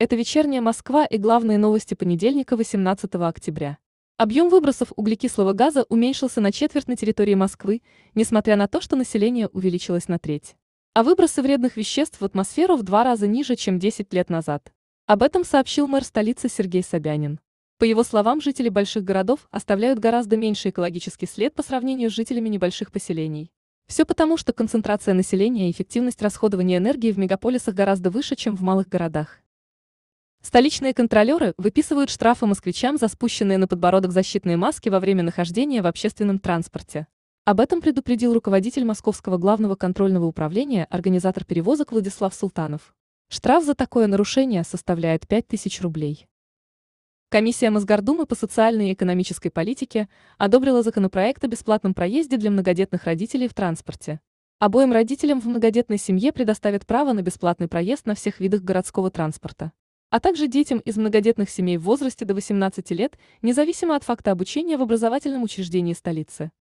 Это вечерняя Москва и главные новости понедельника 18 октября. Объем выбросов углекислого газа уменьшился на четверть на территории Москвы, несмотря на то, что население увеличилось на треть. А выбросы вредных веществ в атмосферу в два раза ниже, чем 10 лет назад. Об этом сообщил мэр столицы Сергей Собянин. По его словам, жители больших городов оставляют гораздо меньше экологический след по сравнению с жителями небольших поселений. Все потому, что концентрация населения и эффективность расходования энергии в мегаполисах гораздо выше, чем в малых городах. Столичные контролеры выписывают штрафы москвичам за спущенные на подбородок защитные маски во время нахождения в общественном транспорте. Об этом предупредил руководитель Московского главного контрольного управления, организатор перевозок Владислав Султанов. Штраф за такое нарушение составляет 5000 рублей. Комиссия Мосгордумы по социальной и экономической политике одобрила законопроект о бесплатном проезде для многодетных родителей в транспорте. Обоим родителям в многодетной семье предоставят право на бесплатный проезд на всех видах городского транспорта а также детям из многодетных семей в возрасте до 18 лет, независимо от факта обучения в образовательном учреждении столицы.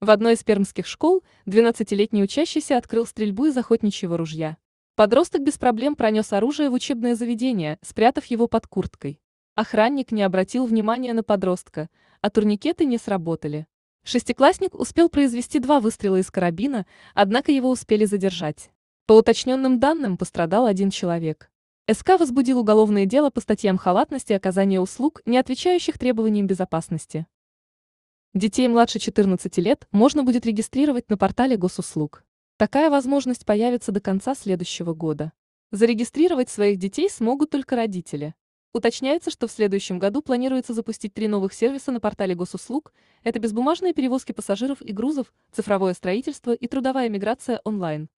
В одной из пермских школ 12-летний учащийся открыл стрельбу из охотничьего ружья. Подросток без проблем пронес оружие в учебное заведение, спрятав его под курткой. Охранник не обратил внимания на подростка, а турникеты не сработали. Шестиклассник успел произвести два выстрела из карабина, однако его успели задержать. По уточненным данным пострадал один человек. СК возбудил уголовное дело по статьям халатности и оказания услуг, не отвечающих требованиям безопасности. Детей младше 14 лет можно будет регистрировать на портале госуслуг. Такая возможность появится до конца следующего года. Зарегистрировать своих детей смогут только родители. Уточняется, что в следующем году планируется запустить три новых сервиса на портале госуслуг. Это безбумажные перевозки пассажиров и грузов, цифровое строительство и трудовая миграция онлайн.